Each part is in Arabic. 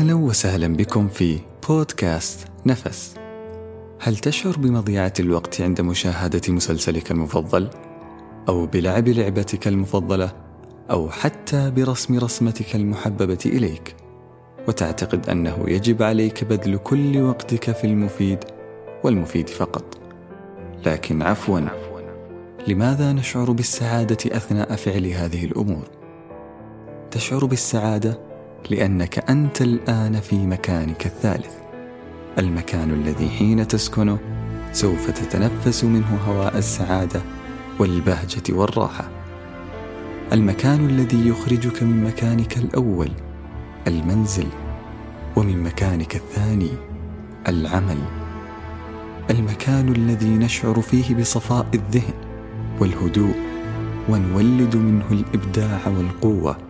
أهلا وسهلا بكم في بودكاست نفس هل تشعر بمضيعة الوقت عند مشاهدة مسلسلك المفضل؟ أو بلعب لعبتك المفضلة؟ أو حتى برسم رسمتك المحببة إليك؟ وتعتقد أنه يجب عليك بذل كل وقتك في المفيد والمفيد فقط لكن عفوا لماذا نشعر بالسعادة أثناء فعل هذه الأمور؟ تشعر بالسعادة لأنك أنت الآن في مكانك الثالث. المكان الذي حين تسكنه سوف تتنفس منه هواء السعادة والبهجة والراحة. المكان الذي يخرجك من مكانك الأول المنزل ومن مكانك الثاني العمل. المكان الذي نشعر فيه بصفاء الذهن والهدوء ونولد منه الإبداع والقوة.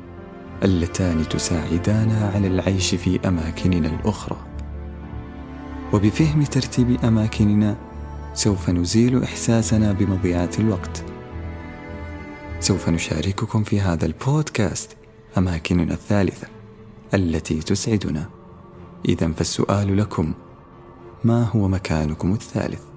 اللتان تساعدانا على العيش في أماكننا الأخرى. وبفهم ترتيب أماكننا سوف نزيل إحساسنا بمضيعة الوقت. سوف نشارككم في هذا البودكاست أماكننا الثالثة التي تسعدنا. اذا فالسؤال لكم ما هو مكانكم الثالث؟